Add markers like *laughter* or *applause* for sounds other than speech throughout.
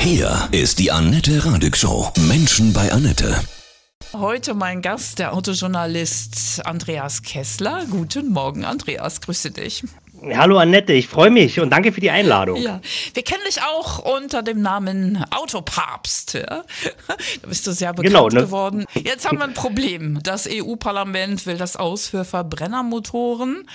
Hier ist die Annette Radig Show. Menschen bei Annette. Heute mein Gast, der Autojournalist Andreas Kessler. Guten Morgen, Andreas, grüße dich. Hallo Annette, ich freue mich und danke für die Einladung. Ja, wir kennen dich auch unter dem Namen Autopapst. Ja? Da bist du sehr bekannt genau, ne? geworden. Jetzt haben wir ein Problem. Das EU-Parlament will das aus für Verbrennermotoren.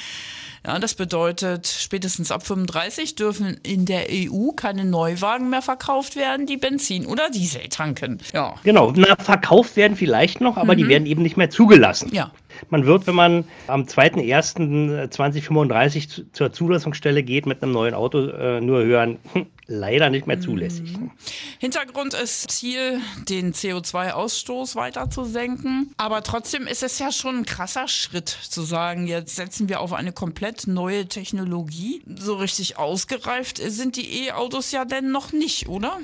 Ja, das bedeutet, spätestens ab 35 dürfen in der EU keine Neuwagen mehr verkauft werden, die Benzin oder Diesel tanken. Ja. Genau, na, verkauft werden vielleicht noch, aber mhm. die werden eben nicht mehr zugelassen. Ja. Man wird, wenn man am 2.1.2035 zur Zulassungsstelle geht mit einem neuen Auto, äh, nur hören, hm, leider nicht mehr zulässig. Mhm. Hintergrund ist Ziel, den CO2-Ausstoß weiter zu senken. Aber trotzdem ist es ja schon ein krasser Schritt zu sagen, jetzt setzen wir auf eine komplett neue Technologie. So richtig ausgereift sind die E-Autos ja denn noch nicht, oder?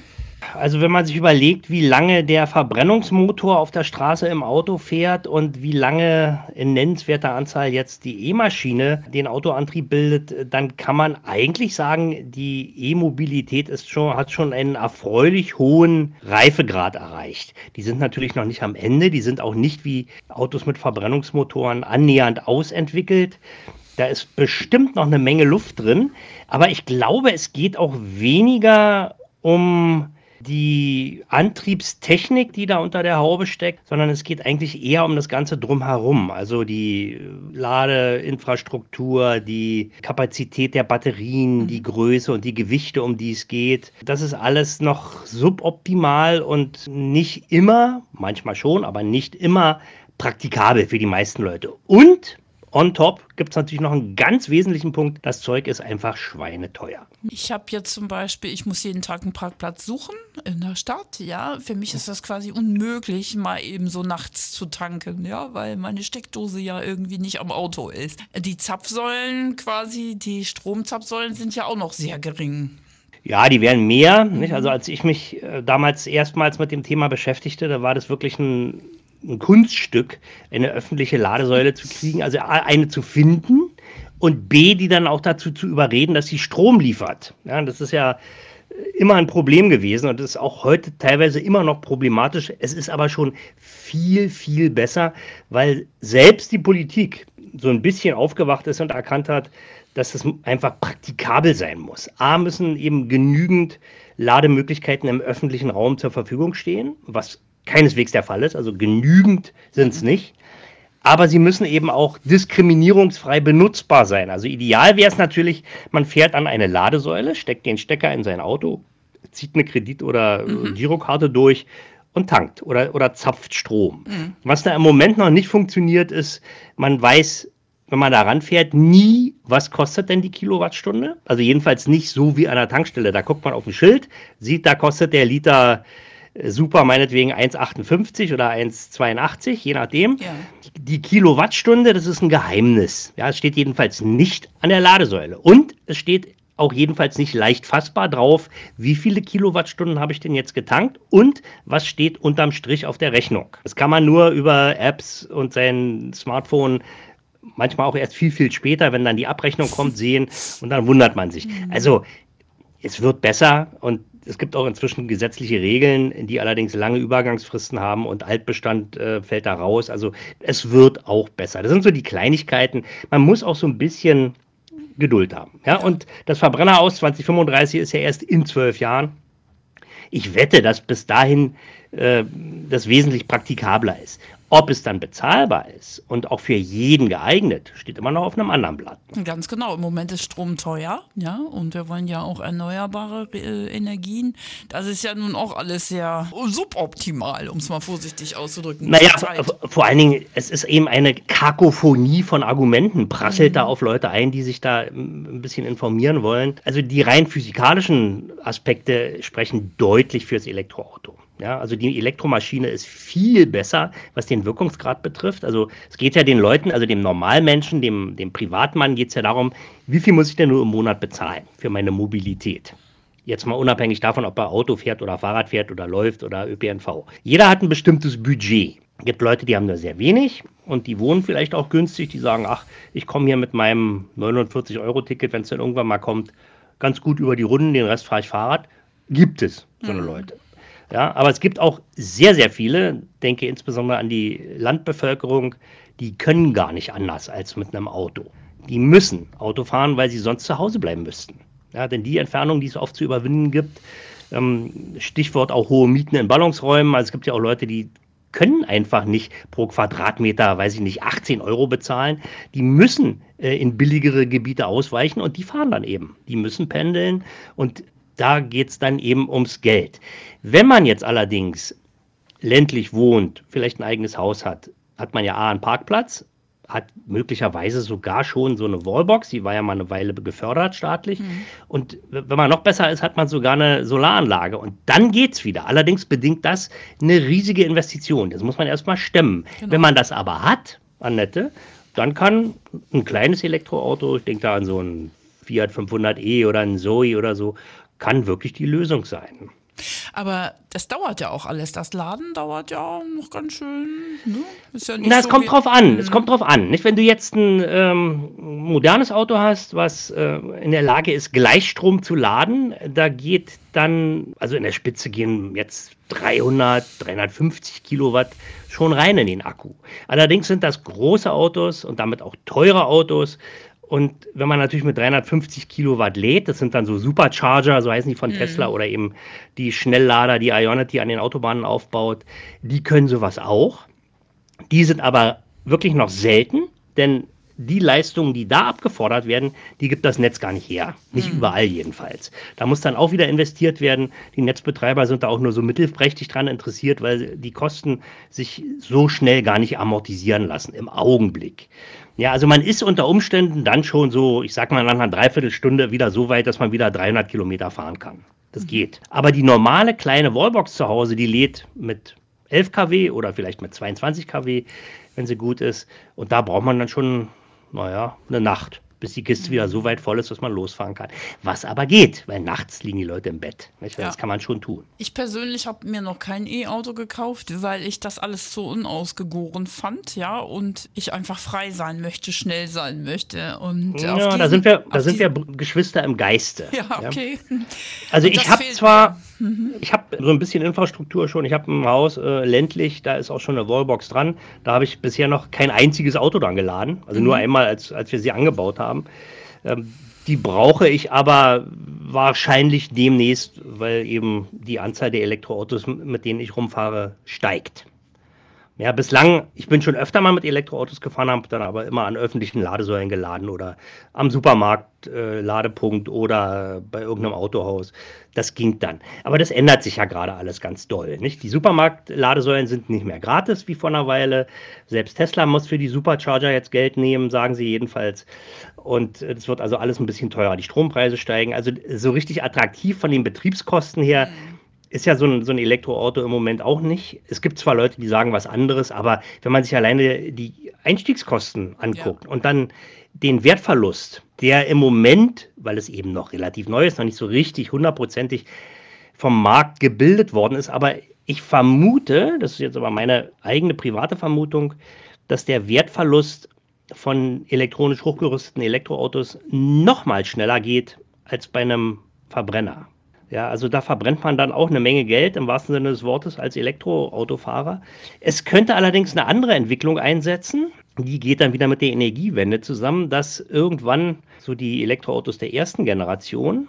Also wenn man sich überlegt, wie lange der Verbrennungsmotor auf der Straße im Auto fährt und wie lange in nennenswerter Anzahl jetzt die E-Maschine den Autoantrieb bildet, dann kann man eigentlich sagen, die E-Mobilität ist schon, hat schon einen erfreulich hohen Reifegrad erreicht. Die sind natürlich noch nicht am Ende, die sind auch nicht wie Autos mit Verbrennungsmotoren annähernd ausentwickelt. Da ist bestimmt noch eine Menge Luft drin, aber ich glaube, es geht auch weniger um die Antriebstechnik, die da unter der Haube steckt, sondern es geht eigentlich eher um das Ganze drumherum. Also die Ladeinfrastruktur, die Kapazität der Batterien, die Größe und die Gewichte, um die es geht. Das ist alles noch suboptimal und nicht immer, manchmal schon, aber nicht immer praktikabel für die meisten Leute. Und On top gibt es natürlich noch einen ganz wesentlichen Punkt. Das Zeug ist einfach schweineteuer. Ich habe jetzt zum Beispiel, ich muss jeden Tag einen Parkplatz suchen in der Stadt. Ja, für mich ist das quasi unmöglich, mal eben so nachts zu tanken, ja, weil meine Steckdose ja irgendwie nicht am Auto ist. Die Zapfsäulen quasi, die Stromzapfsäulen sind ja auch noch sehr gering. Ja, die werden mehr. Nicht? Also als ich mich äh, damals erstmals mit dem Thema beschäftigte, da war das wirklich ein ein Kunststück, eine öffentliche Ladesäule zu kriegen, also eine zu finden und B, die dann auch dazu zu überreden, dass sie Strom liefert. Ja, das ist ja immer ein Problem gewesen und ist auch heute teilweise immer noch problematisch. Es ist aber schon viel, viel besser, weil selbst die Politik so ein bisschen aufgewacht ist und erkannt hat, dass es einfach praktikabel sein muss. A müssen eben genügend Lademöglichkeiten im öffentlichen Raum zur Verfügung stehen, was keineswegs der Fall ist. Also genügend sind es mhm. nicht. Aber sie müssen eben auch diskriminierungsfrei benutzbar sein. Also ideal wäre es natürlich, man fährt an eine Ladesäule, steckt den Stecker in sein Auto, zieht eine Kredit- oder mhm. Girokarte durch und tankt oder, oder zapft Strom. Mhm. Was da im Moment noch nicht funktioniert, ist, man weiß, wenn man da ranfährt, nie, was kostet denn die Kilowattstunde. Also jedenfalls nicht so wie an der Tankstelle. Da guckt man auf ein Schild, sieht, da kostet der Liter super meinetwegen 1,58 oder 1,82, je nachdem. Ja. Die Kilowattstunde, das ist ein Geheimnis. Ja, es steht jedenfalls nicht an der Ladesäule. Und es steht auch jedenfalls nicht leicht fassbar drauf, wie viele Kilowattstunden habe ich denn jetzt getankt und was steht unterm Strich auf der Rechnung. Das kann man nur über Apps und sein Smartphone manchmal auch erst viel, viel später, wenn dann die Abrechnung kommt, sehen und dann wundert man sich. Mhm. Also es wird besser und es gibt auch inzwischen gesetzliche Regeln, die allerdings lange Übergangsfristen haben und Altbestand äh, fällt da raus. Also es wird auch besser. Das sind so die Kleinigkeiten. Man muss auch so ein bisschen Geduld haben. Ja? Und das Verbrenner aus 2035 ist ja erst in zwölf Jahren. Ich wette, dass bis dahin äh, das wesentlich praktikabler ist. Ob es dann bezahlbar ist und auch für jeden geeignet, steht immer noch auf einem anderen Blatt. Ganz genau. Im Moment ist Strom teuer, ja, und wir wollen ja auch erneuerbare äh, Energien. Das ist ja nun auch alles sehr suboptimal, um es mal vorsichtig auszudrücken. Naja, vor allen Dingen, es ist eben eine Kakophonie von Argumenten, prasselt mhm. da auf Leute ein, die sich da ein bisschen informieren wollen. Also die rein physikalischen Aspekte sprechen deutlich fürs Elektroauto. Ja, also die Elektromaschine ist viel besser, was den Wirkungsgrad betrifft. Also es geht ja den Leuten, also dem Normalmenschen, dem, dem Privatmann geht es ja darum, wie viel muss ich denn nur im Monat bezahlen für meine Mobilität? Jetzt mal unabhängig davon, ob er Auto fährt oder Fahrrad fährt oder läuft oder ÖPNV. Jeder hat ein bestimmtes Budget. Es gibt Leute, die haben nur sehr wenig und die wohnen vielleicht auch günstig. Die sagen, ach, ich komme hier mit meinem 49-Euro-Ticket, wenn es dann irgendwann mal kommt, ganz gut über die Runden, den Rest fahre ich Fahrrad. Gibt es. so eine mhm. Leute. Ja, aber es gibt auch sehr, sehr viele, denke insbesondere an die Landbevölkerung, die können gar nicht anders als mit einem Auto. Die müssen Auto fahren, weil sie sonst zu Hause bleiben müssten. Ja, denn die Entfernung, die es oft zu überwinden gibt, ähm, Stichwort auch hohe Mieten in Ballungsräumen. Also es gibt ja auch Leute, die können einfach nicht pro Quadratmeter, weiß ich nicht, 18 Euro bezahlen. Die müssen äh, in billigere Gebiete ausweichen und die fahren dann eben. Die müssen pendeln und da geht es dann eben ums Geld. Wenn man jetzt allerdings ländlich wohnt, vielleicht ein eigenes Haus hat, hat man ja A, einen Parkplatz, hat möglicherweise sogar schon so eine Wallbox, die war ja mal eine Weile gefördert staatlich. Mhm. Und wenn man noch besser ist, hat man sogar eine Solaranlage. Und dann geht es wieder. Allerdings bedingt das eine riesige Investition. Das muss man erstmal stemmen. Genau. Wenn man das aber hat, Annette, dann kann ein kleines Elektroauto, ich denke da an so ein Fiat 500e oder ein Zoe oder so, kann wirklich die Lösung sein. Aber das dauert ja auch alles. Das Laden dauert ja noch ganz schön. Ne? Ja Na, es so kommt drauf an. Es kommt drauf an. Nicht, wenn du jetzt ein ähm, modernes Auto hast, was äh, in der Lage ist, Gleichstrom zu laden, da geht dann, also in der Spitze gehen jetzt 300, 350 Kilowatt schon rein in den Akku. Allerdings sind das große Autos und damit auch teure Autos, und wenn man natürlich mit 350 Kilowatt lädt, das sind dann so Supercharger, so heißen die von mhm. Tesla oder eben die Schnelllader, die Ionity an den Autobahnen aufbaut, die können sowas auch. Die sind aber wirklich noch selten, denn die Leistungen, die da abgefordert werden, die gibt das Netz gar nicht her. Nicht mhm. überall jedenfalls. Da muss dann auch wieder investiert werden. Die Netzbetreiber sind da auch nur so mittelprächtig dran interessiert, weil die Kosten sich so schnell gar nicht amortisieren lassen im Augenblick. Ja, also man ist unter Umständen dann schon so, ich sag mal, nach einer Dreiviertelstunde wieder so weit, dass man wieder 300 Kilometer fahren kann. Das mhm. geht. Aber die normale kleine Wallbox zu Hause, die lädt mit 11 kW oder vielleicht mit 22 kW, wenn sie gut ist. Und da braucht man dann schon, naja, eine Nacht bis die Kiste wieder so weit voll ist, dass man losfahren kann. Was aber geht, weil nachts liegen die Leute im Bett. Nicht? Das kann man schon tun. Ich persönlich habe mir noch kein E-Auto gekauft, weil ich das alles so unausgegoren fand, ja, und ich einfach frei sein möchte, schnell sein möchte. Und ja, diesen, da sind wir, da sind wir Geschwister im Geiste. *laughs* Ja, okay. Ja. Also ich habe zwar, mhm. ich habe so ein bisschen Infrastruktur schon. Ich habe ein Haus äh, ländlich, da ist auch schon eine Wallbox dran. Da habe ich bisher noch kein einziges Auto dran geladen. Also mhm. nur einmal, als, als wir sie angebaut haben haben. Ähm, die brauche ich aber wahrscheinlich demnächst, weil eben die Anzahl der Elektroautos, mit denen ich rumfahre, steigt. Ja, bislang, ich bin schon öfter mal mit Elektroautos gefahren, habe dann aber immer an öffentlichen Ladesäulen geladen oder am Supermarkt äh, Ladepunkt oder bei irgendeinem Autohaus. Das ging dann. Aber das ändert sich ja gerade alles ganz doll. Nicht? Die Supermarkt-Ladesäulen sind nicht mehr gratis wie vor einer Weile. Selbst Tesla muss für die Supercharger jetzt Geld nehmen, sagen sie jedenfalls. Und es wird also alles ein bisschen teurer. Die Strompreise steigen. Also so richtig attraktiv von den Betriebskosten her. Mhm ist ja so ein, so ein Elektroauto im Moment auch nicht. Es gibt zwar Leute, die sagen was anderes, aber wenn man sich alleine die Einstiegskosten anguckt ja. und dann den Wertverlust, der im Moment, weil es eben noch relativ neu ist, noch nicht so richtig hundertprozentig vom Markt gebildet worden ist, aber ich vermute, das ist jetzt aber meine eigene private Vermutung, dass der Wertverlust von elektronisch hochgerüsteten Elektroautos noch mal schneller geht als bei einem Verbrenner. Ja, also da verbrennt man dann auch eine Menge Geld im wahrsten Sinne des Wortes als Elektroautofahrer. Es könnte allerdings eine andere Entwicklung einsetzen. Die geht dann wieder mit der Energiewende zusammen, dass irgendwann so die Elektroautos der ersten Generation,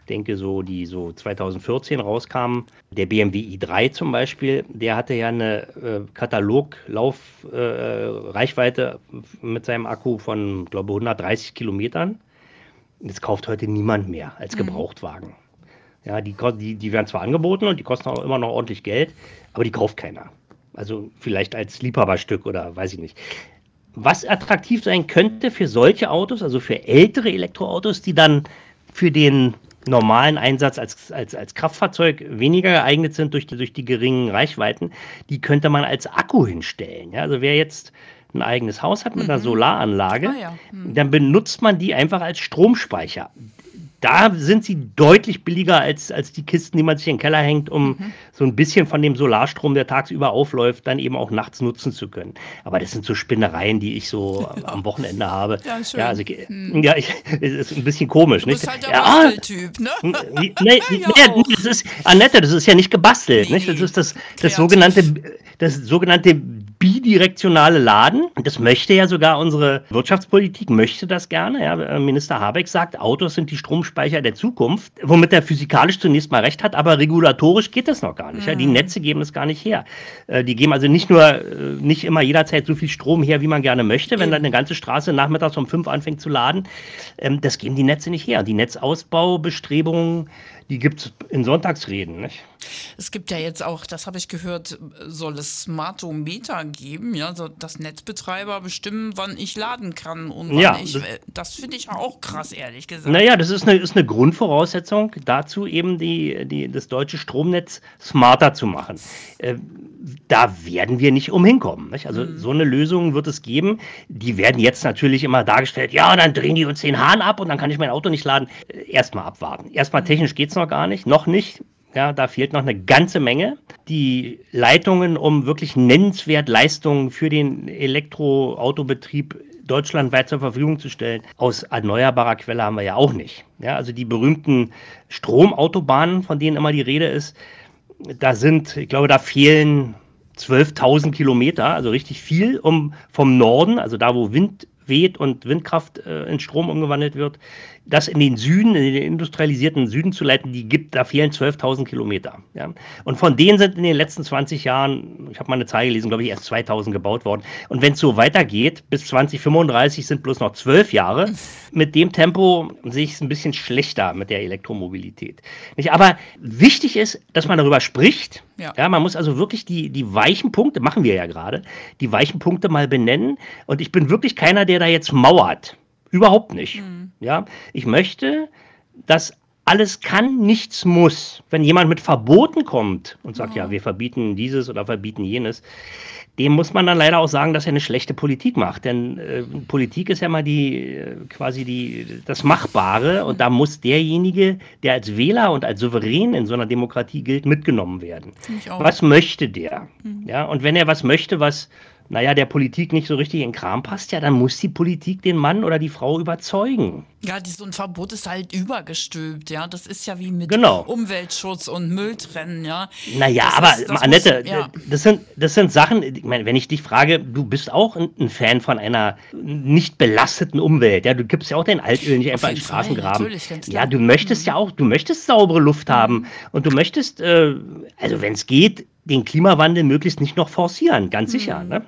ich denke so, die so 2014 rauskamen, der BMW i3 zum Beispiel, der hatte ja eine äh, Kataloglaufreichweite äh, mit seinem Akku von, glaube ich, 130 Kilometern. Das kauft heute niemand mehr als mhm. Gebrauchtwagen. Ja, die, die, die werden zwar angeboten und die kosten auch immer noch ordentlich Geld, aber die kauft keiner. Also vielleicht als Liebhaberstück oder weiß ich nicht. Was attraktiv sein könnte für solche Autos, also für ältere Elektroautos, die dann für den normalen Einsatz als, als, als Kraftfahrzeug weniger geeignet sind durch die, durch die geringen Reichweiten, die könnte man als Akku hinstellen. Ja, also wer jetzt ein eigenes Haus hat mit mhm. einer Solaranlage, ah, ja. mhm. dann benutzt man die einfach als Stromspeicher da sind sie deutlich billiger als, als die Kisten, die man sich in den Keller hängt, um mhm. so ein bisschen von dem Solarstrom, der tagsüber aufläuft, dann eben auch nachts nutzen zu können. Aber das sind so Spinnereien, die ich so ja. *laughs* am Wochenende habe. Ja, schön. Ja, also, hm. ja ich, *laughs* ist ein bisschen komisch. Du bist nicht? halt der ja, Basteltyp, ne? Nee, nee, nee, das ist, Annette, das ist ja nicht gebastelt. Nee, nicht? Das ist das, das sogenannte, das sogenannte bidirektionale Laden. Das möchte ja sogar unsere Wirtschaftspolitik, möchte das gerne. Ja, Minister Habeck sagt, Autos sind die Stromspeicher der Zukunft, womit er physikalisch zunächst mal recht hat, aber regulatorisch geht das noch gar nicht. Mhm. Ja, die mhm. Netze geben es gar nicht her. Äh, die geben also nicht nur äh, nicht immer jederzeit so viel Strom her, wie man gerne möchte, wenn dann eine ganze Straße nachmittags um fünf anfängt zu laden. Ähm, das geben die Netze nicht her. Die Netzausbaubestrebungen die gibt es in Sonntagsreden. Nicht? Es gibt ja jetzt auch, das habe ich gehört, soll es Smartometer geben, ja, so dass Netzbetreiber bestimmen, wann ich laden kann und wann ja, ich. Das, das finde ich auch krass, ehrlich gesagt. Naja, das ist eine, ist eine Grundvoraussetzung dazu, eben die, die, das deutsche Stromnetz smarter zu machen. Äh, da werden wir nicht umhin kommen. Nicht? Also mhm. so eine Lösung wird es geben. Die werden jetzt natürlich immer dargestellt, ja, dann drehen die uns den Hahn ab und dann kann ich mein Auto nicht laden. Äh, erstmal abwarten. Erstmal mhm. technisch geht es noch gar nicht, noch nicht. Ja, da fehlt noch eine ganze Menge. Die Leitungen, um wirklich nennenswert Leistungen für den Elektroautobetrieb deutschlandweit zur Verfügung zu stellen, aus erneuerbarer Quelle haben wir ja auch nicht. Ja, also die berühmten Stromautobahnen, von denen immer die Rede ist, da sind, ich glaube, da fehlen 12.000 Kilometer, also richtig viel, um vom Norden, also da, wo Wind weht und Windkraft äh, in Strom umgewandelt wird, das in den Süden, in den industrialisierten Süden zu leiten, die gibt, da fehlen 12.000 Kilometer. Ja. Und von denen sind in den letzten 20 Jahren, ich habe mal eine Zahl gelesen, glaube ich, erst 2.000 gebaut worden. Und wenn es so weitergeht, bis 2035 sind bloß noch zwölf Jahre, mit dem Tempo sehe ich es ein bisschen schlechter mit der Elektromobilität. Nicht? Aber wichtig ist, dass man darüber spricht. Ja. ja. man muss also wirklich die, die weichen Punkte, machen wir ja gerade, die weichen Punkte mal benennen. Und ich bin wirklich keiner, der da jetzt mauert. Überhaupt nicht. Mhm. Ja, ich möchte, dass alles kann, nichts muss. Wenn jemand mit Verboten kommt und sagt, ja, ja wir verbieten dieses oder verbieten jenes, dem muss man dann leider auch sagen, dass er eine schlechte Politik macht. Denn äh, Politik ist ja mal die äh, quasi die, das Machbare und da muss derjenige, der als Wähler und als Souverän in so einer Demokratie gilt, mitgenommen werden. Was möchte der? Mhm. Ja, und wenn er was möchte, was naja, der Politik nicht so richtig in den Kram passt, ja, dann muss die Politik den Mann oder die Frau überzeugen. Ja, so ein Verbot ist halt übergestülpt, ja. Das ist ja wie mit genau. Umweltschutz und Mülltrennen, ja. Naja, das aber ist, das Annette, muss, ja. das, sind, das sind Sachen, ich meine, wenn ich dich frage, du bist auch ein, Fan von einer nicht belasteten Umwelt, ja, du gibst ja auch dein Altöl nicht einfach in Straßengraben. Ja, du möchtest mhm. ja auch, du möchtest saubere Luft mhm. haben und du möchtest, äh, also wenn es geht, den Klimawandel möglichst nicht noch forcieren, ganz mhm. sicher. Ne?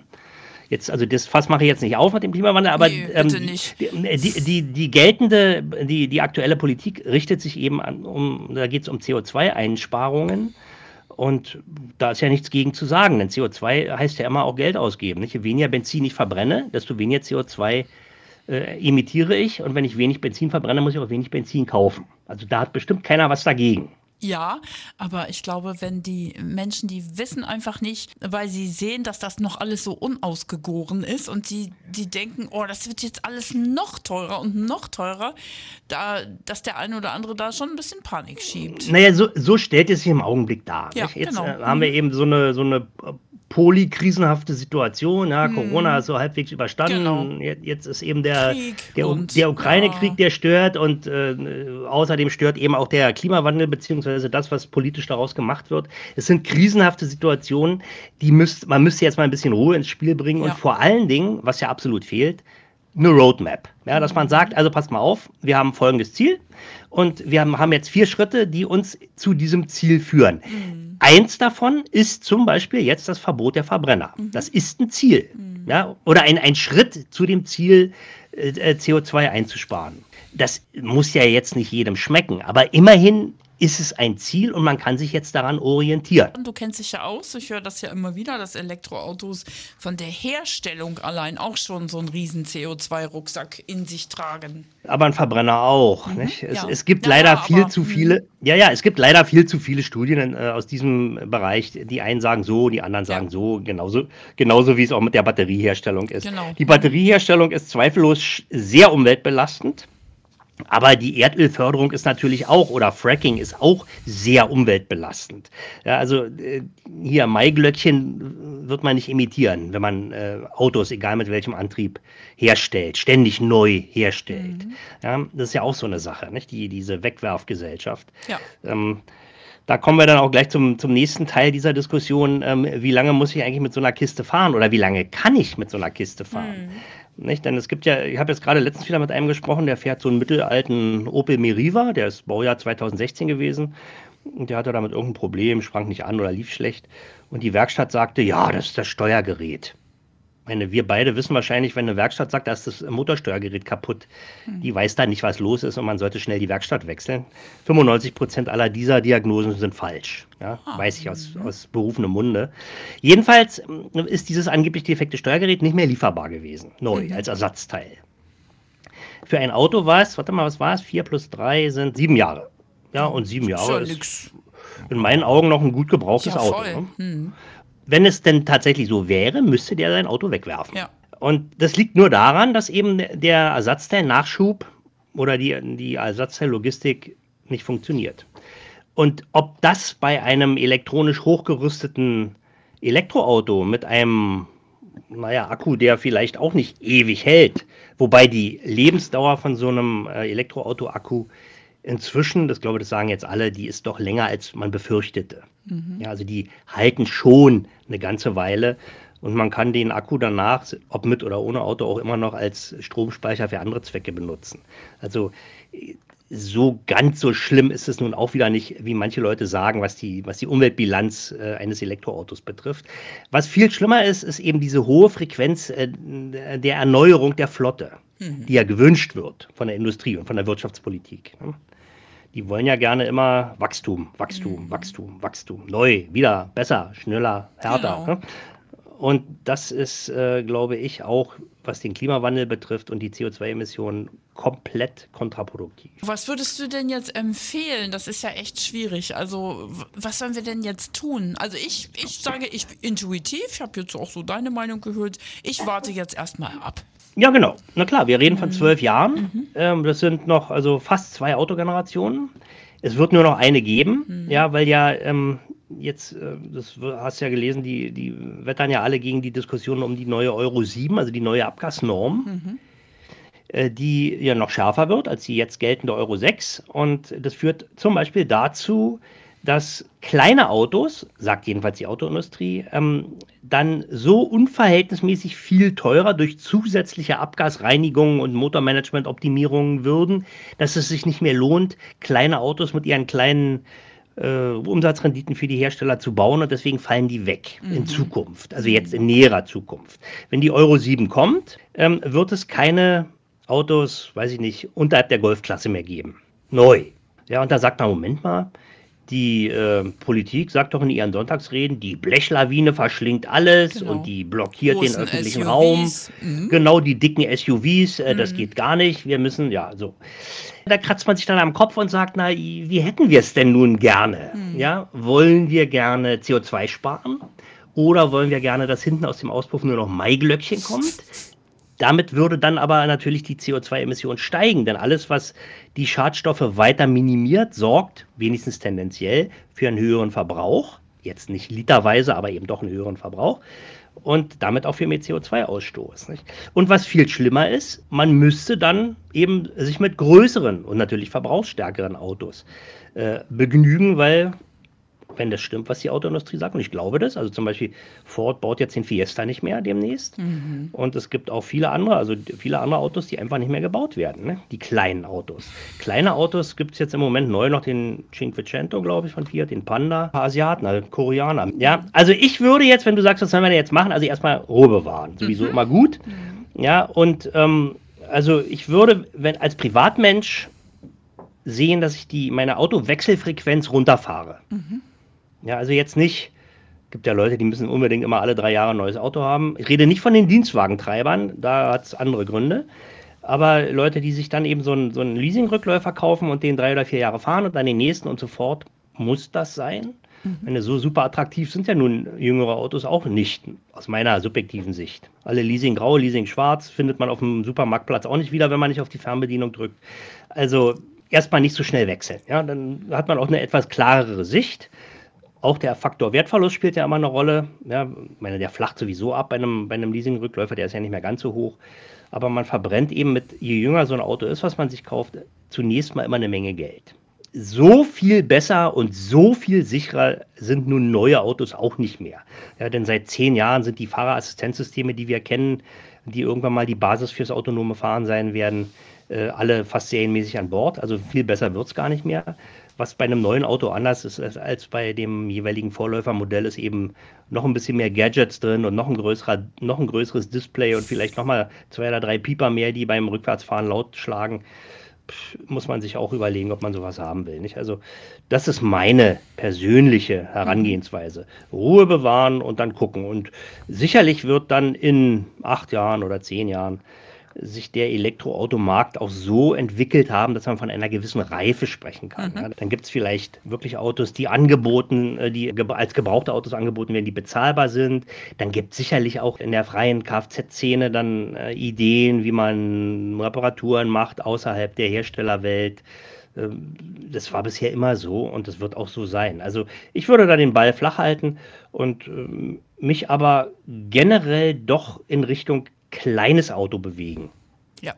Jetzt, also das Fass mache ich jetzt nicht auf mit dem Klimawandel, aber nee, ähm, die, die, die, geltende, die, die aktuelle Politik richtet sich eben an, um, da geht es um CO2-Einsparungen. Und da ist ja nichts gegen zu sagen, denn CO2 heißt ja immer auch Geld ausgeben. Nicht? Je weniger Benzin ich verbrenne, desto weniger CO2 äh, emitiere ich. Und wenn ich wenig Benzin verbrenne, muss ich auch wenig Benzin kaufen. Also da hat bestimmt keiner was dagegen. Ja, aber ich glaube, wenn die Menschen, die wissen einfach nicht, weil sie sehen, dass das noch alles so unausgegoren ist und die, die denken, oh, das wird jetzt alles noch teurer und noch teurer, da, dass der eine oder andere da schon ein bisschen Panik schiebt. Naja, so, so stellt es sich im Augenblick dar. Ja, Jetzt genau. äh, haben wir mhm. eben so eine, so eine polykrisenhafte Situation. Ja, hm. Corona ist so halbwegs überstanden. Genau. Jetzt ist eben der, der, der Ukraine-Krieg, ja. der stört und äh, außerdem stört eben auch der Klimawandel beziehungsweise das, was politisch daraus gemacht wird. Es sind krisenhafte Situationen, die müsst, man müsste jetzt mal ein bisschen Ruhe ins Spiel bringen ja. und vor allen Dingen, was ja absolut fehlt, eine Roadmap. Ja, dass man sagt, also passt mal auf, wir haben folgendes Ziel und wir haben, haben jetzt vier Schritte, die uns zu diesem Ziel führen. Mhm. Eins davon ist zum Beispiel jetzt das Verbot der Verbrenner. Mhm. Das ist ein Ziel. Mhm. Ja, oder ein, ein Schritt zu dem Ziel, äh, CO2 einzusparen. Das muss ja jetzt nicht jedem schmecken, aber immerhin ist es ein Ziel und man kann sich jetzt daran orientieren. Du kennst dich ja aus, ich höre das ja immer wieder, dass Elektroautos von der Herstellung allein auch schon so einen riesen CO2-Rucksack in sich tragen. Aber ein Verbrenner auch. Mhm? Es, ja. es gibt ja, leider ja, viel aber, zu viele, mh. ja, ja, es gibt leider viel zu viele Studien äh, aus diesem Bereich. Die einen sagen so, die anderen sagen so, genauso, genauso wie es auch mit der Batterieherstellung ist. Genau. Die Batterieherstellung ist zweifellos sehr umweltbelastend. Aber die Erdölförderung ist natürlich auch, oder Fracking ist auch sehr umweltbelastend. Ja, also äh, hier Maiglöckchen wird man nicht imitieren, wenn man äh, Autos, egal mit welchem Antrieb, herstellt, ständig neu herstellt. Mhm. Ja, das ist ja auch so eine Sache, nicht? Die, diese Wegwerfgesellschaft. Ja. Ähm, da kommen wir dann auch gleich zum, zum nächsten Teil dieser Diskussion. Ähm, wie lange muss ich eigentlich mit so einer Kiste fahren oder wie lange kann ich mit so einer Kiste fahren? Mhm. Nicht? Denn es gibt ja, ich habe jetzt gerade letztens wieder mit einem gesprochen, der fährt so einen mittelalten Opel Meriva, der ist Baujahr 2016 gewesen. Und der hatte damit irgendein Problem, sprang nicht an oder lief schlecht. Und die Werkstatt sagte, ja, das ist das Steuergerät meine, wir beide wissen wahrscheinlich, wenn eine Werkstatt sagt, da ist das Motorsteuergerät kaputt, hm. die weiß dann nicht, was los ist und man sollte schnell die Werkstatt wechseln. 95 Prozent aller dieser Diagnosen sind falsch. Ja, ah. weiß ich aus, aus berufenem Munde. Jedenfalls ähm, ist dieses angeblich defekte Steuergerät nicht mehr lieferbar gewesen, neu, mhm. als Ersatzteil. Für ein Auto war es, warte mal, was war es? 4 plus 3 sind sieben Jahre. Ja, und sieben Jahre ist, ist in meinen Augen noch ein gut gebrauchtes ja, Auto. Ne? Hm wenn es denn tatsächlich so wäre, müsste der sein Auto wegwerfen. Ja. Und das liegt nur daran, dass eben der Ersatzteil-Nachschub oder die, die Ersatzteillogistik nicht funktioniert. Und ob das bei einem elektronisch hochgerüsteten Elektroauto mit einem, naja, Akku, der vielleicht auch nicht ewig hält, wobei die Lebensdauer von so einem äh, Elektroauto-Akku inzwischen, das glaube ich, das sagen jetzt alle, die ist doch länger, als man befürchtete. Mhm. Ja, also die halten schon eine ganze Weile und man kann den Akku danach, ob mit oder ohne Auto, auch immer noch als Stromspeicher für andere Zwecke benutzen. Also so ganz so schlimm ist es nun auch wieder nicht, wie manche Leute sagen, was die, was die Umweltbilanz äh, eines Elektroautos betrifft. Was viel schlimmer ist, ist eben diese hohe Frequenz äh, der Erneuerung der Flotte, mhm. die ja gewünscht wird von der Industrie und von der Wirtschaftspolitik. Ne? die wollen ja gerne immer Wachstum, Wachstum, mhm. Wachstum, Wachstum. Neu, wieder, besser, schneller, härter. Genau. Ne? Und das ist, äh, glaube ich, auch, was den Klimawandel betrifft und die CO2-Emissionen, komplett kontraproduktiv. Was würdest du denn jetzt empfehlen? Das ist ja echt schwierig. Also, was sollen wir denn jetzt tun? Also, ich, ich sage, ich intuitiv, ich habe jetzt auch so deine Meinung gehört, ich warte jetzt erstmal ab. Ja, genau. Na klar, wir reden von mhm. zwölf Jahren. Mhm. Ähm, das sind noch also fast zwei Autogenerationen. Es wird nur noch eine geben, mhm. ja, weil ja ähm, jetzt, äh, das hast du ja gelesen, die, die wettern ja alle gegen die Diskussion um die neue Euro 7, also die neue Abgasnorm, mhm. äh, die ja noch schärfer wird als die jetzt geltende Euro 6. Und das führt zum Beispiel dazu, dass kleine Autos, sagt jedenfalls die Autoindustrie, ähm, dann so unverhältnismäßig viel teurer durch zusätzliche Abgasreinigungen und Motormanagement-Optimierungen würden, dass es sich nicht mehr lohnt, kleine Autos mit ihren kleinen äh, Umsatzrenditen für die Hersteller zu bauen und deswegen fallen die weg mhm. in Zukunft, also jetzt in näherer Zukunft. Wenn die Euro 7 kommt, ähm, wird es keine Autos, weiß ich nicht, unterhalb der Golfklasse mehr geben. Neu. Ja, und da sagt man, Moment mal, die äh, Politik sagt doch in ihren Sonntagsreden, die Blechlawine verschlingt alles genau. und die blockiert Großen den öffentlichen SUVs. Raum. Mhm. Genau, die dicken SUVs, äh, mhm. das geht gar nicht. Wir müssen, ja, so. Da kratzt man sich dann am Kopf und sagt, na, wie hätten wir es denn nun gerne? Mhm. Ja, wollen wir gerne CO2 sparen? Oder wollen wir gerne, dass hinten aus dem Auspuff nur noch Maiglöckchen kommt? Damit würde dann aber natürlich die CO2-Emission steigen, denn alles, was die Schadstoffe weiter minimiert, sorgt, wenigstens tendenziell, für einen höheren Verbrauch. Jetzt nicht literweise, aber eben doch einen höheren Verbrauch. Und damit auch für mehr CO2-Ausstoß. Und was viel schlimmer ist, man müsste dann eben sich mit größeren und natürlich verbrauchsstärkeren Autos äh, begnügen, weil wenn das stimmt, was die Autoindustrie sagt. Und ich glaube das. Also zum Beispiel Ford baut jetzt den Fiesta nicht mehr demnächst. Mhm. Und es gibt auch viele andere, also viele andere Autos, die einfach nicht mehr gebaut werden. Ne? Die kleinen Autos. Kleine Autos gibt es jetzt im Moment neu noch den Cinquecento, glaube ich, von Fiat, den Panda, Asiaten, also Koreaner. Ja, also ich würde jetzt, wenn du sagst, was sollen wir denn jetzt machen, also erstmal Ruhe bewahren. Sowieso mhm. immer gut. Mhm. Ja, und ähm, also ich würde, wenn als Privatmensch sehen, dass ich die, meine Autowechselfrequenz runterfahre. Mhm. Ja, also jetzt nicht, gibt ja Leute, die müssen unbedingt immer alle drei Jahre ein neues Auto haben. Ich rede nicht von den Dienstwagentreibern, da hat es andere Gründe. Aber Leute, die sich dann eben so einen, so einen Leasingrückläufer kaufen und den drei oder vier Jahre fahren und dann den nächsten und so fort, muss das sein? Mhm. Eine so super attraktiv sind ja nun jüngere Autos auch nicht, aus meiner subjektiven Sicht. Alle Leasing grau, Leasing schwarz findet man auf dem Supermarktplatz auch nicht wieder, wenn man nicht auf die Fernbedienung drückt. Also erstmal nicht so schnell wechseln. Ja, dann hat man auch eine etwas klarere Sicht. Auch der Faktor Wertverlust spielt ja immer eine Rolle. Ja, meine, der flacht sowieso ab bei einem, bei einem Leasing-Rückläufer, der ist ja nicht mehr ganz so hoch. Aber man verbrennt eben mit, je jünger so ein Auto ist, was man sich kauft, zunächst mal immer eine Menge Geld. So viel besser und so viel sicherer sind nun neue Autos auch nicht mehr. Ja, denn seit zehn Jahren sind die Fahrerassistenzsysteme, die wir kennen, die irgendwann mal die Basis fürs autonome Fahren sein werden, äh, alle fast serienmäßig an Bord. Also viel besser wird es gar nicht mehr. Was bei einem neuen Auto anders ist als bei dem jeweiligen Vorläufermodell, ist eben noch ein bisschen mehr Gadgets drin und noch ein, größerer, noch ein größeres Display und vielleicht nochmal zwei oder drei Pieper mehr, die beim Rückwärtsfahren laut schlagen. Pff, muss man sich auch überlegen, ob man sowas haben will. Nicht? Also, das ist meine persönliche Herangehensweise. Ruhe bewahren und dann gucken. Und sicherlich wird dann in acht Jahren oder zehn Jahren sich der Elektroautomarkt auch so entwickelt haben, dass man von einer gewissen Reife sprechen kann. Mhm. Ja, dann gibt es vielleicht wirklich Autos, die angeboten, äh, die als gebrauchte Autos angeboten werden, die bezahlbar sind. Dann gibt es sicherlich auch in der freien Kfz-Szene dann äh, Ideen, wie man Reparaturen macht außerhalb der Herstellerwelt ähm, das war bisher immer so und das wird auch so sein. Also ich würde da den Ball flach halten und ähm, mich aber generell doch in Richtung kleines Auto bewegen. Ja.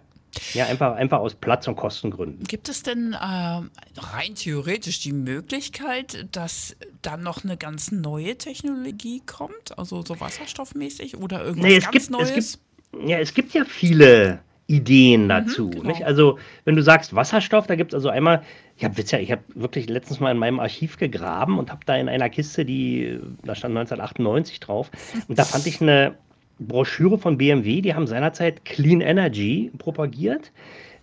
Ja, einfach, einfach aus Platz- und Kostengründen. Gibt es denn äh, rein theoretisch die Möglichkeit, dass dann noch eine ganz neue Technologie kommt? Also so wasserstoffmäßig oder irgendwas nee, ganz gibt, Neues? Es gibt, ja, es gibt ja viele Ideen mhm, dazu. Mhm, genau. Also, wenn du sagst Wasserstoff, da gibt es also einmal, ich habe ja, ich habe wirklich letztens mal in meinem Archiv gegraben und habe da in einer Kiste, die, da stand 1998 drauf, und da fand ich eine Broschüre von BMW, die haben seinerzeit Clean Energy propagiert.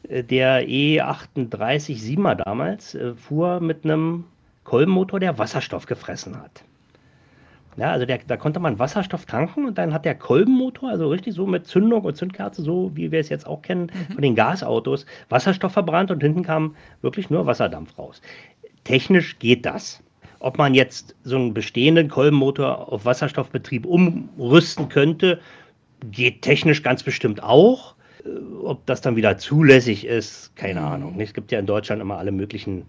Äh, der E38 7er damals äh, fuhr mit einem Kolbenmotor, der Wasserstoff gefressen hat. Ja, also der, da konnte man Wasserstoff tanken und dann hat der Kolbenmotor, also richtig so mit Zündung und Zündkerze, so wie wir es jetzt auch kennen mhm. von den Gasautos, Wasserstoff verbrannt und hinten kam wirklich nur Wasserdampf raus. Technisch geht das. Ob man jetzt so einen bestehenden Kolbenmotor auf Wasserstoffbetrieb umrüsten könnte, geht technisch ganz bestimmt auch. Äh, ob das dann wieder zulässig ist, keine. Ahnung. Es gibt ja in Deutschland immer alle möglichen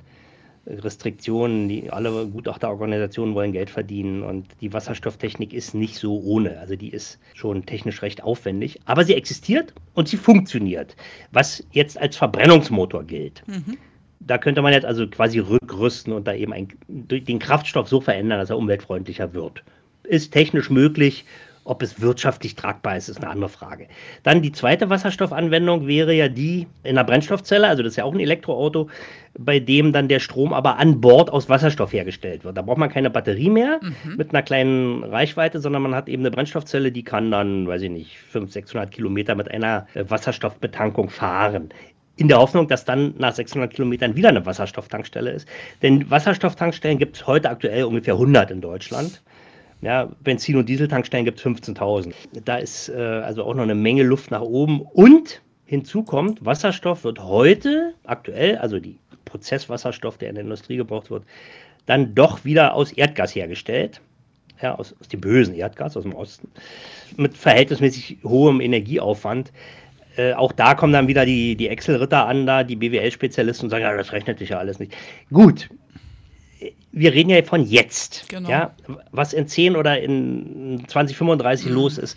Restriktionen, die alle Gutachterorganisationen wollen Geld verdienen und die Wasserstofftechnik ist nicht so ohne. Also die ist schon technisch recht aufwendig, aber sie existiert und sie funktioniert, was jetzt als Verbrennungsmotor gilt. Mhm da könnte man jetzt also quasi rückrüsten und da eben ein, den Kraftstoff so verändern, dass er umweltfreundlicher wird. Ist technisch möglich. Ob es wirtschaftlich tragbar ist, ist eine andere Frage. Dann die zweite Wasserstoffanwendung wäre ja die in der Brennstoffzelle, also das ist ja auch ein Elektroauto, bei dem dann der Strom aber an Bord aus Wasserstoff hergestellt wird. Da braucht man keine Batterie mehr mhm. mit einer kleinen Reichweite, sondern man hat eben eine Brennstoffzelle, die kann dann, weiß ich nicht, 500, 600 Kilometer mit einer Wasserstoffbetankung fahren in der Hoffnung, dass dann nach 600 Kilometern wieder eine Wasserstofftankstelle ist. Denn Wasserstofftankstellen gibt es heute aktuell ungefähr 100 in Deutschland. Ja, Benzin- und Dieseltankstellen gibt es 15.000. Da ist äh, also auch noch eine Menge Luft nach oben. Und hinzu kommt, Wasserstoff wird heute aktuell, also die Prozesswasserstoff, der in der Industrie gebraucht wird, dann doch wieder aus Erdgas hergestellt. Ja, aus, aus dem bösen Erdgas aus dem Osten. Mit verhältnismäßig hohem Energieaufwand. Äh, auch da kommen dann wieder die, die Excel-Ritter an, da, die BWL-Spezialisten und sagen, ja, das rechnet sich ja alles nicht. Gut, wir reden ja von jetzt. Genau. Ja? Was in 10 oder in 2035 mhm. los ist,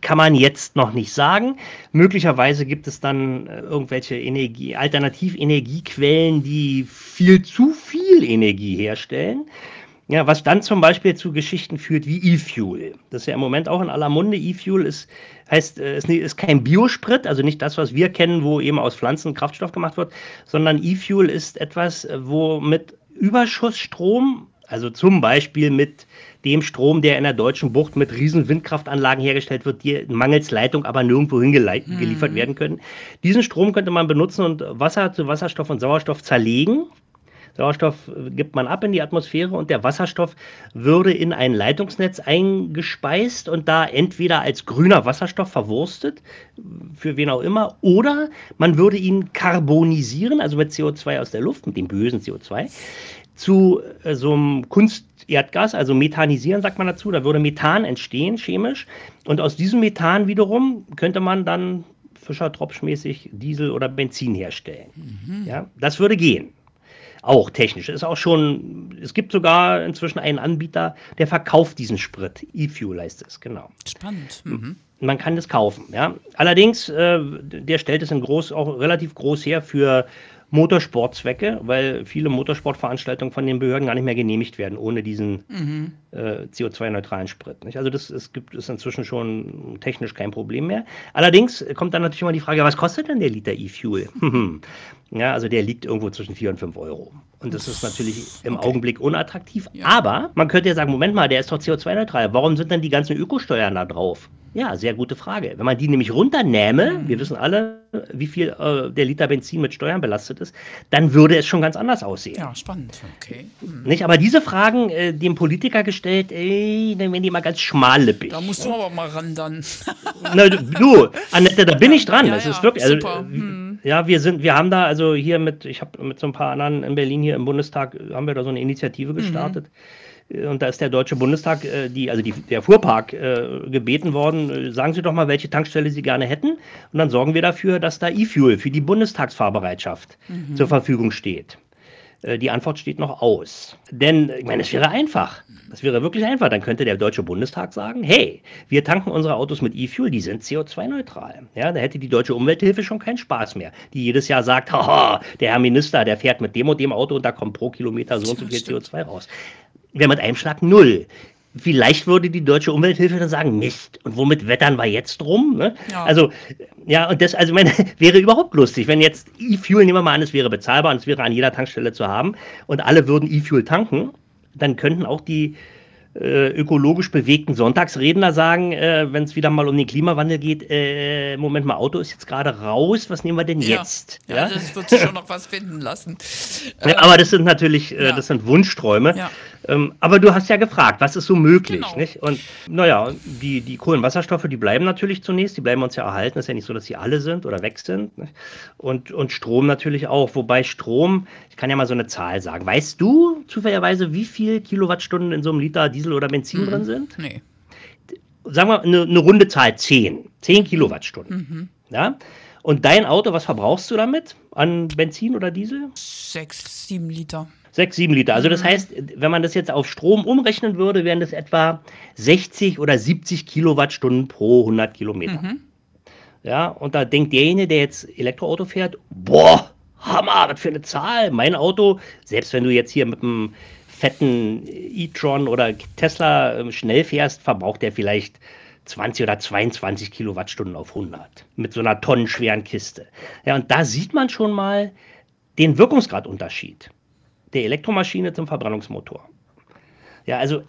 kann man jetzt noch nicht sagen. Möglicherweise gibt es dann äh, irgendwelche Energie, Alternativenergiequellen, die viel zu viel Energie herstellen. Ja, was dann zum Beispiel zu Geschichten führt wie E-Fuel. Das ist ja im Moment auch in aller Munde. E-Fuel ist, heißt, äh, ist, ist kein Biosprit, also nicht das, was wir kennen, wo eben aus Pflanzen Kraftstoff gemacht wird, sondern E-Fuel ist etwas, äh, wo mit Überschussstrom, also zum Beispiel mit dem Strom, der in der deutschen Bucht mit riesen Windkraftanlagen hergestellt wird, die mangels Leitung aber nirgendwo hingeliefert mhm. werden können. Diesen Strom könnte man benutzen und Wasser zu Wasserstoff und Sauerstoff zerlegen Sauerstoff äh, gibt man ab in die Atmosphäre und der Wasserstoff würde in ein Leitungsnetz eingespeist und da entweder als grüner Wasserstoff verwurstet, für wen auch immer, oder man würde ihn karbonisieren, also mit CO2 aus der Luft, mit dem bösen CO2, zu äh, so einem Kunst, Erdgas, also methanisieren sagt man dazu, da würde Methan entstehen chemisch und aus diesem Methan wiederum könnte man dann Fischer-Tropsch-mäßig Diesel oder Benzin herstellen. Mhm. Ja, das würde gehen. Auch technisch. Ist auch schon, es gibt sogar inzwischen einen Anbieter, der verkauft diesen Sprit. E-Fuel heißt es, genau. Spannend. Mhm. Man kann das kaufen, ja. Allerdings, äh, der stellt es in groß, auch relativ groß her für Motorsportzwecke, weil viele Motorsportveranstaltungen von den Behörden gar nicht mehr genehmigt werden ohne diesen mhm. äh, CO2-neutralen Sprit. Nicht? Also das es gibt es inzwischen schon technisch kein Problem mehr. Allerdings kommt dann natürlich immer die Frage, was kostet denn der Liter E-Fuel? *laughs* ja, also der liegt irgendwo zwischen 4 und 5 Euro. Und das ist natürlich im okay. Augenblick unattraktiv. Ja. Aber man könnte ja sagen, Moment mal, der ist doch CO2-neutral. Warum sind denn die ganzen Ökosteuern da drauf? Ja, sehr gute Frage. Wenn man die nämlich runternähme, mhm. wir wissen alle, wie viel äh, der Liter Benzin mit Steuern belastet ist, dann würde es schon ganz anders aussehen. Ja, spannend. Okay. Mhm. Nicht? Aber diese Fragen äh, dem Politiker gestellt, ey, dann werden die mal ganz schmallippig. Da musst du aber mal ran dann. Na, du, Annette, da bin ich dran. Ja, das ja, ist wirklich. Also, super. Hm. Ja, wir sind, wir haben da also hier mit, ich habe mit so ein paar anderen in Berlin hier im Bundestag, haben wir da so eine Initiative gestartet. Mhm und da ist der Deutsche Bundestag, äh, die, also die, der Fuhrpark, äh, gebeten worden, äh, sagen Sie doch mal, welche Tankstelle Sie gerne hätten. Und dann sorgen wir dafür, dass da E-Fuel für die Bundestagsfahrbereitschaft mhm. zur Verfügung steht. Die Antwort steht noch aus. Denn, ich meine, es wäre einfach. Das wäre wirklich einfach. Dann könnte der Deutsche Bundestag sagen, hey, wir tanken unsere Autos mit E-Fuel, die sind CO2-neutral. Ja, da hätte die Deutsche Umwelthilfe schon keinen Spaß mehr. Die jedes Jahr sagt, *laughs* haha, der Herr Minister, der fährt mit dem und dem Auto und da kommt pro Kilometer so und so viel CO2 raus wäre mit einem Schlag null. Vielleicht würde die deutsche Umwelthilfe dann sagen, Mist, und womit wettern wir jetzt drum? Ne? Ja. Also, ja, und das, also, meine, *laughs* wäre überhaupt lustig, wenn jetzt E-Fuel, nehmen wir mal an, es wäre bezahlbar und es wäre an jeder Tankstelle zu haben und alle würden E-Fuel tanken, dann könnten auch die äh, ökologisch bewegten Sonntagsredner sagen, äh, wenn es wieder mal um den Klimawandel geht, äh, Moment mal, Auto ist jetzt gerade raus, was nehmen wir denn ja. jetzt? Ja, ja, das wird sich schon *laughs* noch was finden lassen. Ja, aber das sind natürlich, äh, das sind Wunschträume. Ähm, aber du hast ja gefragt, was ist so möglich, genau. nicht? Und naja, die, die Kohlenwasserstoffe, die bleiben natürlich zunächst, die bleiben uns ja erhalten. Es ist ja nicht so, dass sie alle sind oder weg sind. Nicht? Und, und Strom natürlich auch. Wobei Strom, ich kann ja mal so eine Zahl sagen. Weißt du zufälligerweise, wie viel Kilowattstunden in so einem Liter Diesel oder Benzin mhm. drin sind? Nee. Sagen wir eine, eine runde Zahl, 10. 10 Kilowattstunden. Mhm. Ja? Und dein Auto, was verbrauchst du damit an Benzin oder Diesel? 6, 7 Liter. 6, 7 Liter. Also das mhm. heißt, wenn man das jetzt auf Strom umrechnen würde, wären das etwa 60 oder 70 Kilowattstunden pro 100 Kilometer. Mhm. Ja, und da denkt derjenige, der jetzt Elektroauto fährt, boah, Hammer, was für eine Zahl. Mein Auto, selbst wenn du jetzt hier mit einem fetten e-tron oder Tesla ähm, schnell fährst, verbraucht der vielleicht 20 oder 22 Kilowattstunden auf 100 mit so einer tonnenschweren Kiste. Ja, und da sieht man schon mal den Wirkungsgradunterschied der Elektromaschine zum Verbrennungsmotor. Ja, also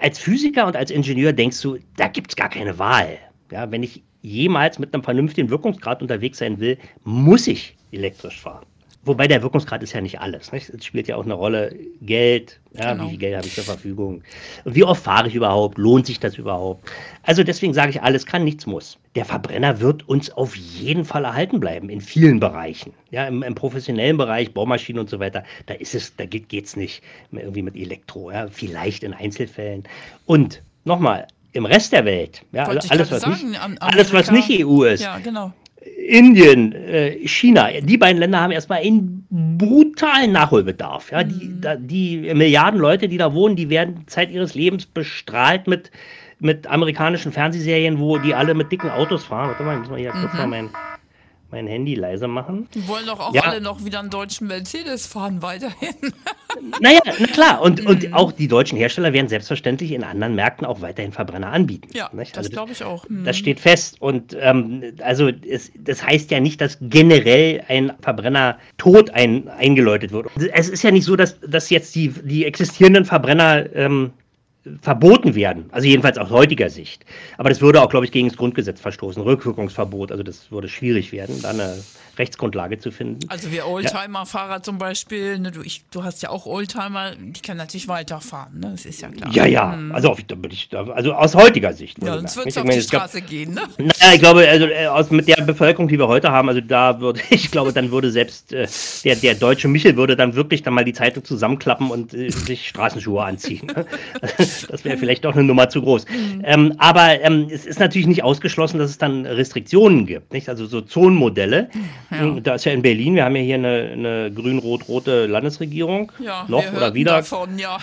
als Physiker und als Ingenieur denkst du, da gibt es gar keine Wahl. Ja, wenn ich jemals mit einem vernünftigen Wirkungsgrad unterwegs sein will, muss ich elektrisch fahren. Wobei der Wirkungsgrad ist ja nicht alles. Nicht? Es spielt ja auch eine Rolle Geld, ja, genau. wie viel Geld habe ich zur Verfügung, und wie oft fahre ich überhaupt, lohnt sich das überhaupt. Also deswegen sage ich, alles kann, nichts muss. Der Verbrenner wird uns auf jeden Fall erhalten bleiben, in vielen Bereichen. Ja, im, im professionellen Bereich, Baumaschinen und so weiter, da ist es, da geht es nicht irgendwie mit Elektro, ja, vielleicht in Einzelfällen. Und nochmal, im Rest der Welt, ja, alles, was sagen, nicht, alles, was nicht EU ist, ja, genau. Indien, äh, China, die beiden Länder haben erstmal einen brutalen Nachholbedarf. Ja? Die, mhm. da, die Milliarden Leute, die da wohnen, die werden Zeit ihres Lebens bestrahlt mit, mit amerikanischen Fernsehserien, wo die alle mit dicken Autos fahren. Warte mal, ich muss mal hier mhm. kurz mal mein mein Handy leiser machen. Die wollen doch auch ja. alle noch wieder einen deutschen Mercedes fahren weiterhin. *laughs* naja, na klar. Und, und mhm. auch die deutschen Hersteller werden selbstverständlich in anderen Märkten auch weiterhin Verbrenner anbieten. Ja, nicht? das also glaube ich auch. Mhm. Das steht fest. Und ähm, also es, das heißt ja nicht, dass generell ein Verbrenner tot ein, eingeläutet wird. Es ist ja nicht so, dass, dass jetzt die, die existierenden Verbrenner ähm, verboten werden. Also jedenfalls aus heutiger Sicht. Aber das würde auch, glaube ich, gegen das Grundgesetz verstoßen. Rückwirkungsverbot. Also das würde schwierig werden, da eine Rechtsgrundlage zu finden. Also wir Oldtimer-Fahrer ja. zum Beispiel, ne, du, ich, du, hast ja auch Oldtimer, die können natürlich weiterfahren, ne? das ist ja klar. Ja, ja, hm. also, auf, also aus heutiger Sicht. Ja, sonst wird es auf die Straße glaub, gehen, ne? *laughs* Naja, ich glaube, also äh, aus, mit der Bevölkerung, die wir heute haben, also da würde, *laughs* ich glaube, dann würde selbst äh, der, der deutsche Michel würde dann wirklich dann mal die Zeitung zusammenklappen und äh, sich Straßenschuhe anziehen. Ne? *laughs* das wäre vielleicht doch eine Nummer zu groß. Mhm. Ähm, aber ähm, es ist natürlich nicht ausgeschlossen, dass es dann Restriktionen gibt, nicht? Also so Zonenmodelle. Ja. Hm, da ist ja in Berlin, wir haben ja hier eine, eine grün-rot-rote Landesregierung. Ja, noch oder wieder. Davon, ja.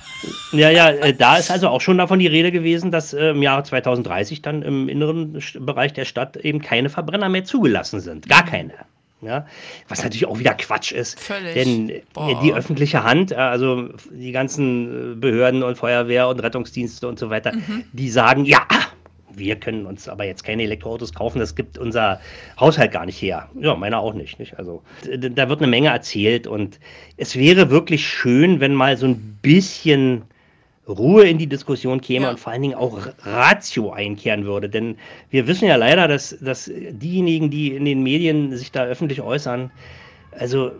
ja, ja, äh, da ist also auch schon davon die Rede gewesen, dass äh, im Jahre 2030 dann im inneren Bereich der Stadt eben keine Verbrenner mehr zugelassen sind. Gar mhm. keine. Ja, was natürlich auch wieder Quatsch ist. Völlig. Denn äh, Boah. die öffentliche Hand, also die ganzen Behörden und Feuerwehr und Rettungsdienste und so weiter, mhm. die sagen, ja, wir können uns aber jetzt keine Elektroautos kaufen, das gibt unser Haushalt gar nicht her. Ja, meiner auch nicht, nicht. Also da wird eine Menge erzählt und es wäre wirklich schön, wenn mal so ein bisschen Ruhe in die Diskussion käme ja. und vor allen Dingen auch Ratio einkehren würde. Denn wir wissen ja leider, dass, dass diejenigen, die in den Medien sich da öffentlich äußern, also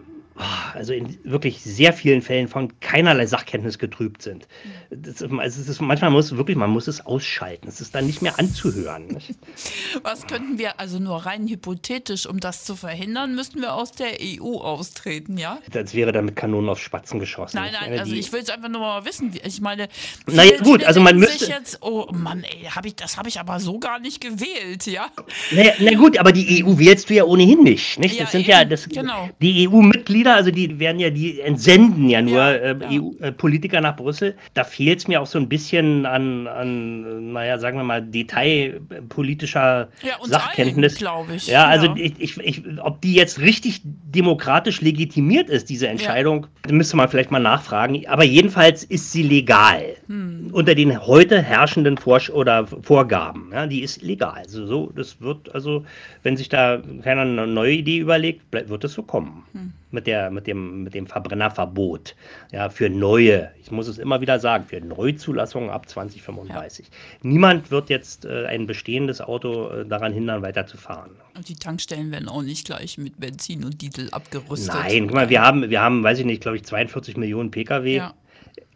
also in wirklich sehr vielen Fällen von keinerlei Sachkenntnis getrübt sind. Das, also es ist, manchmal muss wirklich, man muss es ausschalten. Es ist dann nicht mehr anzuhören. Nicht? *laughs* Was könnten wir, also nur rein hypothetisch, um das zu verhindern, müssten wir aus der EU austreten, ja? Das wäre dann mit Kanonen auf Spatzen geschossen. Nein, nein, also ich will es einfach nur mal wissen. Ich meine, naja, gut, also man müsste. Jetzt, oh Mann, ey, hab ich, das habe ich aber so gar nicht gewählt, ja? Na, na, gut, aber die EU wählst du ja ohnehin nicht. nicht? Das ja, sind eben, ja das, genau. die EU-Mitglieder Mitglieder, also die werden ja, die entsenden ja nur ja, äh, ja. EU-Politiker äh, nach Brüssel. Da fehlt es mir auch so ein bisschen an, an naja, sagen wir mal, detailpolitischer ja, Sachkenntnis. glaube ich. Ja, also ich, ich, ich, ob die jetzt richtig demokratisch legitimiert ist, diese Entscheidung, müsste man vielleicht mal nachfragen. Aber jedenfalls ist sie legal. Hm. Unter den heute herrschenden Vor oder Vorgaben. Ja, die ist legal. Also so, das wird, also, wenn sich da keiner eine neue Idee überlegt, wird es so kommen. Hm mit, der, mit, dem, mit dem Verbrennerverbot. Ja, für neue, ich muss es immer wieder sagen, für Neuzulassungen ab 2035. Ja. Niemand wird jetzt äh, ein bestehendes Auto äh, daran hindern, weiterzufahren. Und die Tankstellen werden auch nicht gleich mit Benzin und Diesel abgerüstet. Nein, guck mal, wir haben, wir haben, weiß ich nicht, glaube ich, 42 Millionen Pkw ja.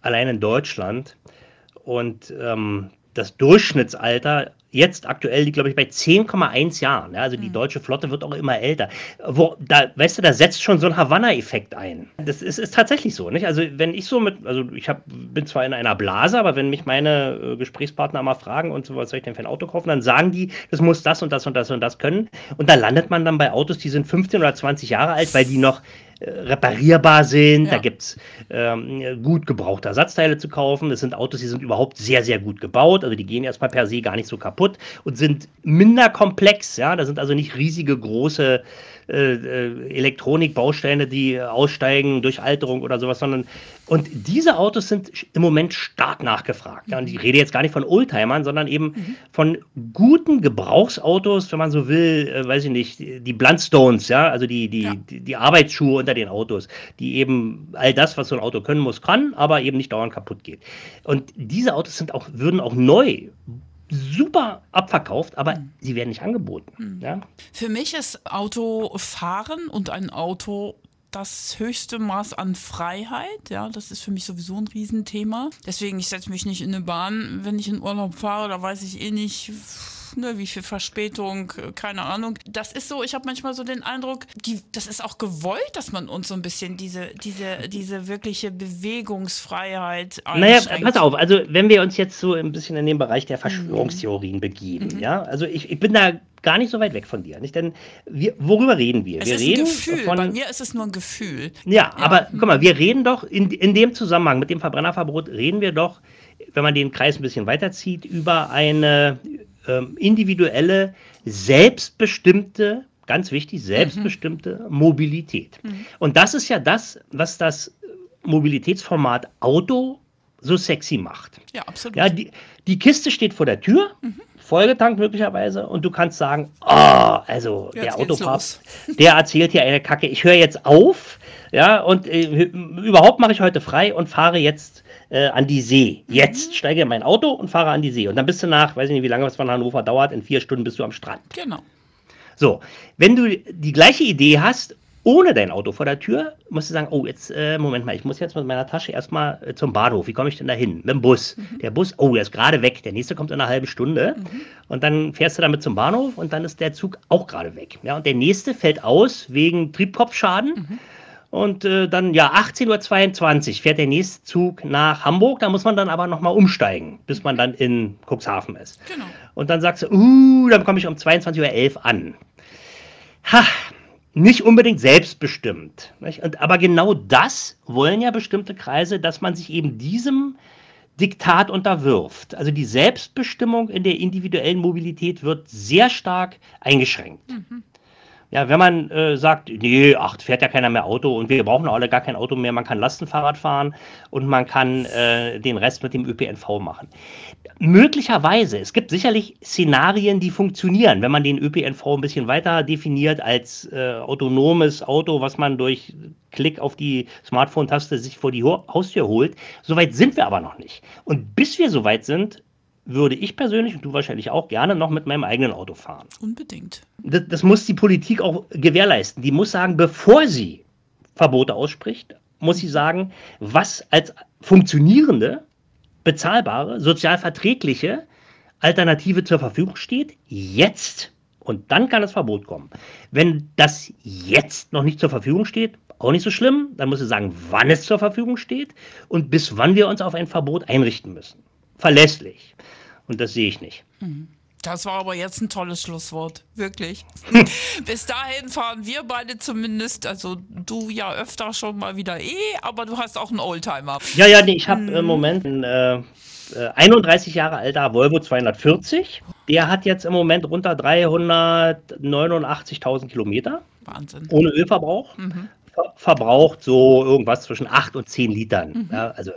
allein in Deutschland. Und ähm, das Durchschnittsalter jetzt aktuell liegt, glaube ich, bei 10,1 Jahren. Ja, also die mhm. deutsche Flotte wird auch immer älter. Wo, da, weißt du, da setzt schon so ein Havanna-Effekt ein. Das ist, ist, tatsächlich so. Nicht? Also wenn ich so mit, also ich hab, bin zwar in einer Blase, aber wenn mich meine äh, Gesprächspartner mal fragen und so, was soll ich denn für ein Auto kaufen, dann sagen die, das muss das und das und das und das können. Und da landet man dann bei Autos, die sind 15 oder 20 Jahre alt, weil die noch reparierbar sind. Ja. Da gibt es ähm, gut gebrauchte Ersatzteile zu kaufen. Das sind Autos, die sind überhaupt sehr, sehr gut gebaut. Also die gehen erstmal per se gar nicht so kaputt und sind minder komplex. Ja, da sind also nicht riesige, große äh, äh, Elektronikbausteine, die aussteigen durch Alterung oder sowas, sondern und diese Autos sind im Moment stark nachgefragt. Ja, und ich rede jetzt gar nicht von Oldtimern, sondern eben mhm. von guten Gebrauchsautos, wenn man so will, äh, weiß ich nicht, die Bluntstones, ja, also die, die, ja. die, die, Arbeitsschuhe unter den Autos, die eben all das, was so ein Auto können muss, kann, aber eben nicht dauernd kaputt geht. Und diese Autos sind auch, würden auch neu super abverkauft, aber mhm. sie werden nicht angeboten. Mhm. Ja? Für mich ist Autofahren und ein Auto das höchste Maß an Freiheit. Ja, das ist für mich sowieso ein Riesenthema. Deswegen, ich setze mich nicht in eine Bahn, wenn ich in Urlaub fahre, da weiß ich eh nicht ne, wie viel Verspätung, äh, keine Ahnung. Das ist so, ich habe manchmal so den Eindruck, die, das ist auch gewollt, dass man uns so ein bisschen diese, diese, diese wirkliche Bewegungsfreiheit einschränkt. Naja, pass auf, also wenn wir uns jetzt so ein bisschen in den Bereich der Verschwörungstheorien mhm. begeben, mhm. ja, also ich, ich bin da gar nicht so weit weg von dir. Nicht? Denn wir, worüber reden wir? Es wir ist reden ein Gefühl. Von, Bei mir ist es nur ein Gefühl. Ja, ja, aber guck mal, wir reden doch in, in dem Zusammenhang mit dem Verbrennerverbot, reden wir doch, wenn man den Kreis ein bisschen weiterzieht, über eine ähm, individuelle, selbstbestimmte, ganz wichtig, selbstbestimmte mhm. Mobilität. Mhm. Und das ist ja das, was das Mobilitätsformat Auto so sexy macht. Ja, absolut. Ja, die, die Kiste steht vor der Tür, mhm. vollgetankt möglicherweise, und du kannst sagen, oh, also jetzt der Autofahrer, *laughs* der erzählt hier eine Kacke, ich höre jetzt auf, ja, und äh, überhaupt mache ich heute frei und fahre jetzt äh, an die See. Mhm. Jetzt steige in mein Auto und fahre an die See. Und dann bist du nach, weiß ich nicht, wie lange es von Hannover dauert, in vier Stunden bist du am Strand. Genau. So, wenn du die gleiche Idee hast ohne dein Auto vor der Tür, musst du sagen, oh, jetzt, äh, Moment mal, ich muss jetzt mit meiner Tasche erstmal äh, zum Bahnhof. Wie komme ich denn da hin? Mit dem Bus. Mhm. Der Bus, oh, der ist gerade weg. Der nächste kommt in einer halben Stunde. Mhm. Und dann fährst du damit zum Bahnhof und dann ist der Zug auch gerade weg. Ja, und der nächste fällt aus wegen Triebkopfschaden. Mhm. Und äh, dann, ja, 18.22 Uhr fährt der nächste Zug nach Hamburg. Da muss man dann aber nochmal umsteigen, bis man dann in Cuxhaven ist. Genau. Und dann sagst du, uh, dann komme ich um 22.11 Uhr an. Ha, nicht unbedingt selbstbestimmt. Nicht? Und, aber genau das wollen ja bestimmte Kreise, dass man sich eben diesem Diktat unterwirft. Also die Selbstbestimmung in der individuellen Mobilität wird sehr stark eingeschränkt. Mhm. Ja, wenn man äh, sagt, nee, ach, fährt ja keiner mehr Auto und wir brauchen alle gar kein Auto mehr, man kann Lastenfahrrad fahren und man kann äh, den Rest mit dem ÖPNV machen. Möglicherweise, es gibt sicherlich Szenarien, die funktionieren, wenn man den ÖPNV ein bisschen weiter definiert als äh, autonomes Auto, was man durch Klick auf die Smartphone-Taste sich vor die Haustür holt. Soweit sind wir aber noch nicht. Und bis wir soweit sind, würde ich persönlich und du wahrscheinlich auch gerne noch mit meinem eigenen Auto fahren. Unbedingt. Das, das, muss die Politik auch gewährleisten. Die muss sagen, bevor sie Verbote ausspricht, muss sie sagen, was als funktionierende, bezahlbare, sozial verträgliche Alternative zur Verfügung steht, jetzt. Und dann kann das Verbot kommen. Wenn das jetzt noch nicht zur Verfügung steht, auch nicht so schlimm. Dann muss sie sagen, wann es zur Verfügung steht und bis wann wir uns auf ein Verbot einrichten müssen verlässlich. Und das sehe ich nicht. Mhm. Das war aber jetzt ein tolles Schlusswort, wirklich. *laughs* Bis dahin fahren wir beide zumindest, also du ja öfter schon mal wieder eh, aber du hast auch einen Oldtimer. Ja, ja, nee, ich habe im Moment einen äh, 31 äh, Jahre alter Volvo 240. Der hat jetzt im Moment runter 389.000 Kilometer. Wahnsinn. Ohne Ölverbrauch. Mhm. Ver verbraucht so irgendwas zwischen 8 und 10 Litern. Mhm. Ja, also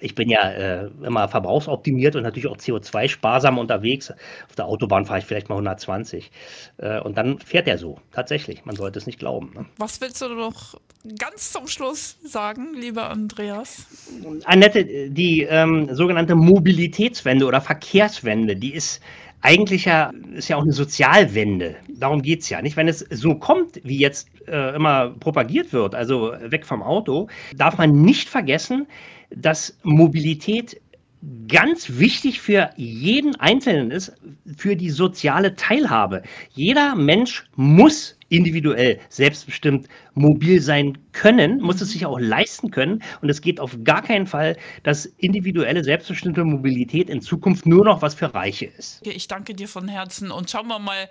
ich bin ja äh, immer verbrauchsoptimiert und natürlich auch CO2-sparsam unterwegs. Auf der Autobahn fahre ich vielleicht mal 120. Äh, und dann fährt er so, tatsächlich. Man sollte es nicht glauben. Ne? Was willst du noch ganz zum Schluss sagen, lieber Andreas? Annette, die ähm, sogenannte Mobilitätswende oder Verkehrswende, die ist eigentlich ja, ist ja auch eine Sozialwende. Darum geht es ja. Nicht, wenn es so kommt, wie jetzt äh, immer propagiert wird, also weg vom Auto, darf man nicht vergessen, dass Mobilität ganz wichtig für jeden Einzelnen ist, für die soziale Teilhabe. Jeder Mensch muss individuell selbstbestimmt mobil sein können, muss es sich auch leisten können. Und es geht auf gar keinen Fall, dass individuelle selbstbestimmte Mobilität in Zukunft nur noch was für Reiche ist. Ich danke dir von Herzen und schauen wir mal,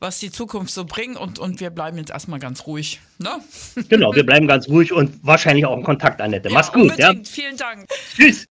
was die Zukunft so bringt. Und, und wir bleiben jetzt erstmal ganz ruhig. Ne? Genau, wir bleiben ganz ruhig und wahrscheinlich auch in Kontakt, Annette. *laughs* Mach's ja, gut. Ja? Vielen Dank. Tschüss.